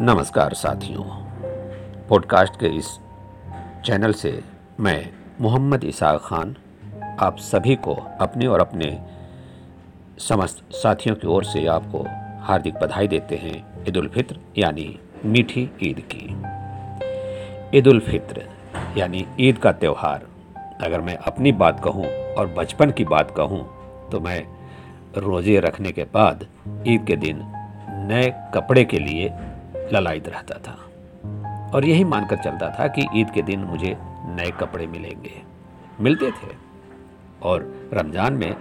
नमस्कार साथियों। पॉडकास्ट के इस चैनल से मैं मोहम्मद इसाक खान आप सभी को अपने और अपने समस्त साथियों की ओर से आपको हार्दिक बधाई देते हैं ईद उल फित्र, यानी मीठी ईद की। ईद उल फित्र, यानी ईद का त्यौहार। अगर मैं अपनी बात कहूँ और बचपन की बात कहूँ तो मैं रोज़े रखने के बाद ईद के दिन नए कपड़े के लिए ललायत रहता था। और यही मानकर चलता था कि ईद के दिन मुझे नए कपड़े मिलेंगे। मिलते थे। और रमज़ान में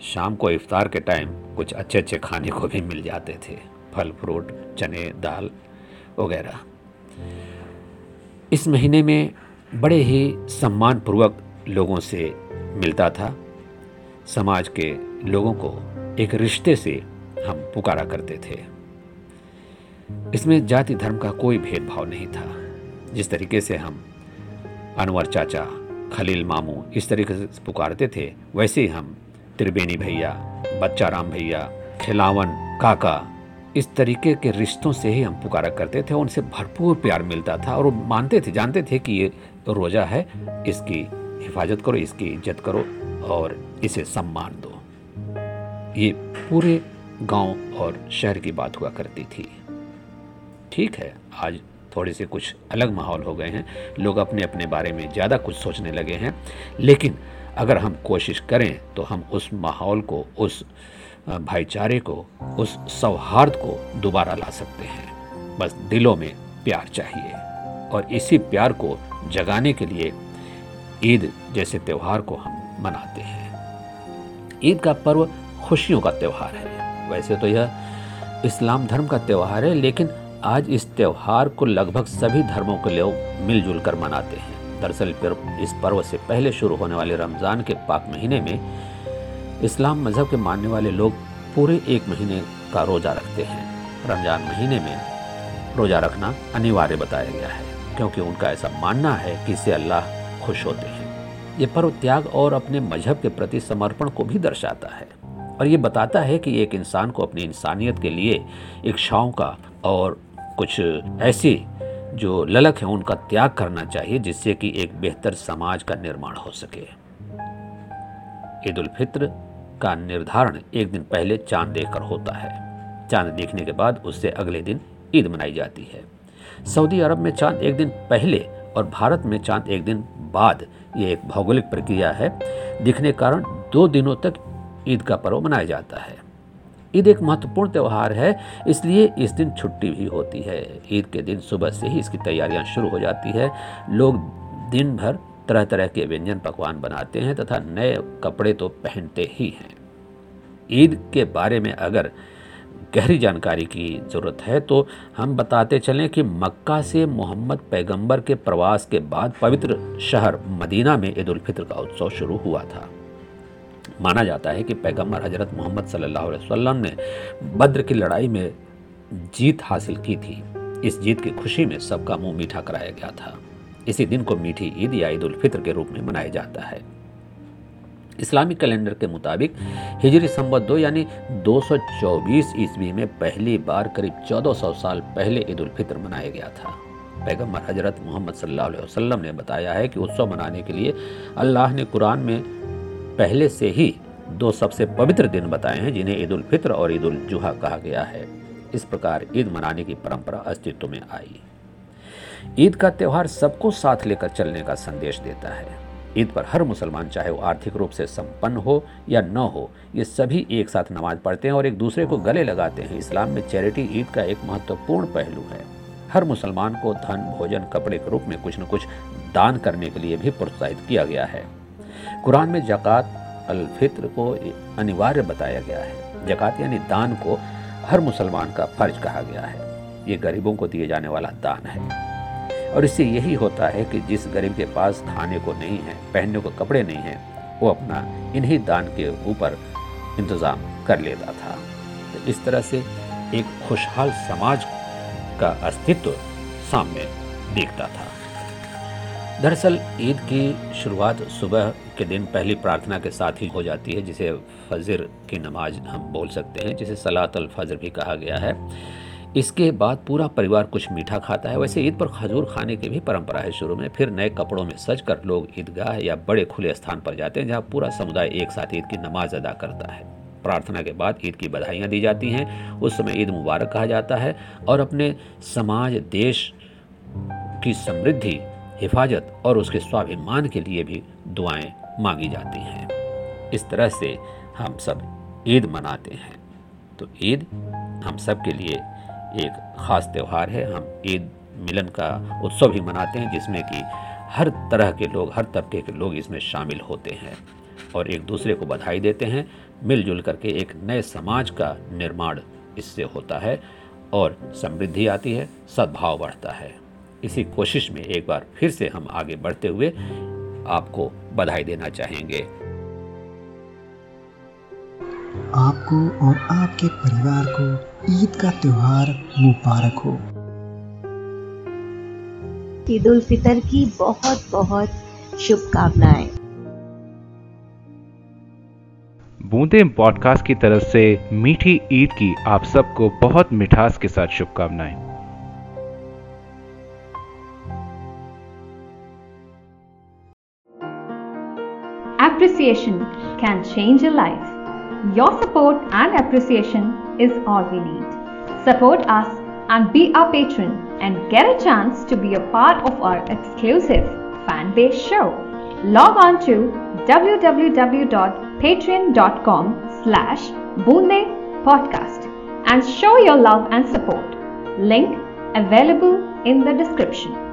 शाम को इफ्तार के टाइम कुछ अच्छे अच्छे खाने को भी मिल जाते थे। फल, फ्रूट, चने, दाल वगैरह। इस महीने में बड़े ही सम्मानपूर्वक लोगों से मिलता था। समाज के लोगों को एक रिश्ते से हम पुकारा करते थे। इसमें जाति धर्म का कोई भेदभाव नहीं था। जिस तरीके से हम अनवर चाचा, खलील मामू इस तरीके से पुकारते थे, वैसे ही हम त्रिवेणी भैया बच्चा राम भैया, खिलावन, काका इस तरीके के रिश्तों से ही हम पुकारा करते थे उनसे भरपूर प्यार मिलता था और वो मानते थे, जानते थे कि ये रोज़ा है, इसकी हिफाजत करो, इसकी इज़्ज़त करो और इसे सम्मान दो। ये पूरे गाँव और शहर की बात हुआ करती थी। ठीक है, आज थोड़े से कुछ अलग माहौल हो गए हैं। लोग अपने अपने बारे में ज़्यादा कुछ सोचने लगे हैं। लेकिन अगर हम कोशिश करें तो हम उस माहौल को, उस भाईचारे को, उस सौहार्द को दोबारा ला सकते हैं। बस दिलों में प्यार चाहिए। और इसी प्यार को जगाने के लिए ईद जैसे त्यौहार को हम मनाते हैं। ईद का पर्व खुशियों का त्यौहार है। वैसे तो यह इस्लाम धर्म का त्यौहार है, लेकिन आज इस त्यौहार को लगभग सभी धर्मों के लोग मिलजुल कर मनाते हैं। दरअसल इस पर्व से पहले शुरू होने वाले रमज़ान के पाक महीने में इस्लाम मज़हब के मानने वाले लोग पूरे एक महीने का रोज़ा रखते हैं। रमज़ान महीने में रोज़ा रखना अनिवार्य बताया गया है, क्योंकि उनका ऐसा मानना है कि इससे अल्लाह खुश होते हैं। ये पर्व त्याग और अपने मज़हब के प्रति समर्पण को भी दर्शाता है और ये बताता है कि एक इंसान को अपनी इंसानियत के लिए इच्छाओं का और कुछ ऐसी जो ललक है, उनका त्याग करना चाहिए जिससे कि एक बेहतर समाज का निर्माण हो सके। ईद उल फित्र का निर्धारण एक दिन पहले चाँद देखकर होता है। चाँद देखने के बाद उससे अगले दिन ईद मनाई जाती है। सऊदी अरब में चाँद एक दिन पहले और भारत में चाँद एक दिन बाद, ये एक भौगोलिक प्रक्रिया है। दिखने कारण दो दिनों तक ईद का पर्व मनाया जाता है। ईद एक महत्वपूर्ण त्यौहार है, इसलिए इस दिन छुट्टी भी होती है। ईद के दिन सुबह से ही इसकी तैयारियाँ शुरू हो जाती है। लोग दिन भर तरह तरह के व्यंजन पकवान बनाते हैं तथा नए कपड़े तो पहनते ही हैं। ईद के बारे में अगर गहरी जानकारी की ज़रूरत है तो हम बताते चलें कि मक्का से मोहम्मद पैगंबर के प्रवास के बाद पवित्र शहर मदीना में ईद उल फित्र का उत्सव शुरू हुआ था। माना जाता है कि पैगंबर हज़रत मोहम्मद सल्लल्लाहु अलैहि वसल्लम ने बद्र की लड़ाई में जीत हासिल की थी। इस जीत की खुशी में सबका मुँह मीठा कराया गया था। इसी दिन को मीठी ईद या ईद उल फित्र के रूप में मनाया जाता है। इस्लामिक कैलेंडर के मुताबिक हिजरी संबत दो यानी 224 ईस्वी में पहली बार करीब 1400 साल पहले ईद उल फित्र मनाया गया था। पैगंबर हज़रत मोहम्मद सल्लल्लाहु अलैहि वसल्लम ने बताया है कि उत्सव मनाने के लिए अल्लाह ने कुरान में पहले से ही दो सबसे पवित्र दिन बताए हैं, जिन्हें ईद उल फित्र और ईद उल जुहा कहा गया है। इस प्रकार ईद मनाने की परंपरा अस्तित्व में आई। ईद का त्यौहार सबको साथ लेकर चलने का संदेश देता है। ईद पर हर मुसलमान, चाहे वो आर्थिक रूप से संपन्न हो या न हो, ये सभी एक साथ नमाज़ पढ़ते हैं और एक दूसरे को गले लगाते हैं। इस्लाम में चैरिटी ईद का एक महत्वपूर्ण पहलू है। हर मुसलमान को धन, भोजन, कपड़े के रूप में कुछ न कुछ दान करने के लिए भी प्रोत्साहित किया गया है। कुरान में जक़ात अल फित्र को अनिवार्य बताया गया है। जक़ात यानी दान को हर मुसलमान का फ़र्ज़ कहा गया है। ये गरीबों को दिए जाने वाला दान है। और इससे यही होता है कि जिस गरीब के पास खाने को नहीं है, पहनने को कपड़े नहीं हैं, वो अपना इन्हीं दान के ऊपर इंतज़ाम कर लेता था। तो इस तरह से एक खुशहाल समाज का अस्तित्व सामने देखता था। दरअसल ईद की शुरुआत सुबह के दिन पहली प्रार्थना के साथ ही हो जाती है, जिसे फजर की नमाज़ हम बोल सकते हैं, जिसे सलात अल फजर भी कहा गया है। इसके बाद पूरा परिवार कुछ मीठा खाता है। वैसे ईद पर खजूर खाने की भी परंपरा है शुरू में। फिर नए कपड़ों में सज कर लोग ईदगाह या बड़े खुले स्थान पर जाते हैं, जहाँ पूरा समुदाय एक साथ ईद की नमाज़ अदा करता है। प्रार्थना के बाद ईद की बधाइयाँ दी जाती हैं। उस समय ईद मुबारक कहा जाता है और अपने समाज, देश की समृद्धि हिफाजत और उसके स्वाभिमान के लिए भी दुआएँ मांगी जाती हैं। इस तरह से हम सब ईद मनाते हैं। तो ईद हम सब के लिए एक ख़ास त्यौहार है। हम ईद मिलन का उत्सव भी मनाते हैं, जिसमें कि हर तरह के लोग, हर तबके के लोग इसमें शामिल होते हैं और एक दूसरे को बधाई देते हैं। मिलजुल करके एक नए समाज का निर्माण इससे होता है और समृद्धि आती है, सद्भाव बढ़ता है। इसी कोशिश में एक बार फिर से हम आगे बढ़ते हुए आपको बधाई देना चाहेंगे। आपको और आपके परिवार को ईद का त्योहार मुबारक हो। ईद उल फितर की बहुत बहुत शुभकामनाएँ। बूंदे पॉडकास्ट की तरफ़ से मीठी ईद की आप सबको बहुत मिठास के साथ शुभकामनाएँ। Appreciation can change a life. Your support and appreciation is all we need. Support us and be our patron and get a chance to be a part of our exclusive fan base show. Log on to www.patreon.com slash Boonde Podcast and show your love and support. Link available in the description.